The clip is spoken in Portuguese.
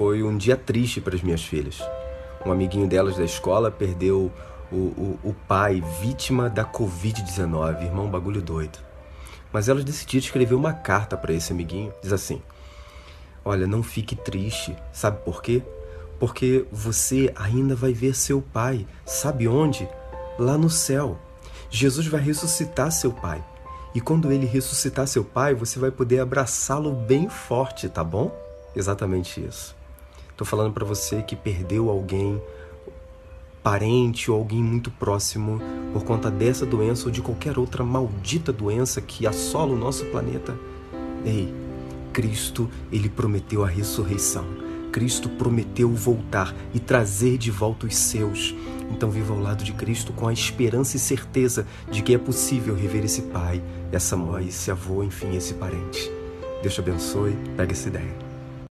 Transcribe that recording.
foi um dia triste para as minhas filhas. Um amiguinho delas da escola perdeu o, o, o pai vítima da Covid-19. Irmão, bagulho doido. Mas elas decidiram escrever uma carta para esse amiguinho. Diz assim: Olha, não fique triste. Sabe por quê? Porque você ainda vai ver seu pai. Sabe onde? Lá no céu. Jesus vai ressuscitar seu pai. E quando ele ressuscitar seu pai, você vai poder abraçá-lo bem forte, tá bom? Exatamente isso. Estou falando para você que perdeu alguém, parente ou alguém muito próximo por conta dessa doença ou de qualquer outra maldita doença que assola o nosso planeta. Ei, Cristo, ele prometeu a ressurreição. Cristo prometeu voltar e trazer de volta os seus. Então viva ao lado de Cristo com a esperança e certeza de que é possível rever esse pai, essa mãe, esse avô, enfim, esse parente. Deus te abençoe, pega essa ideia.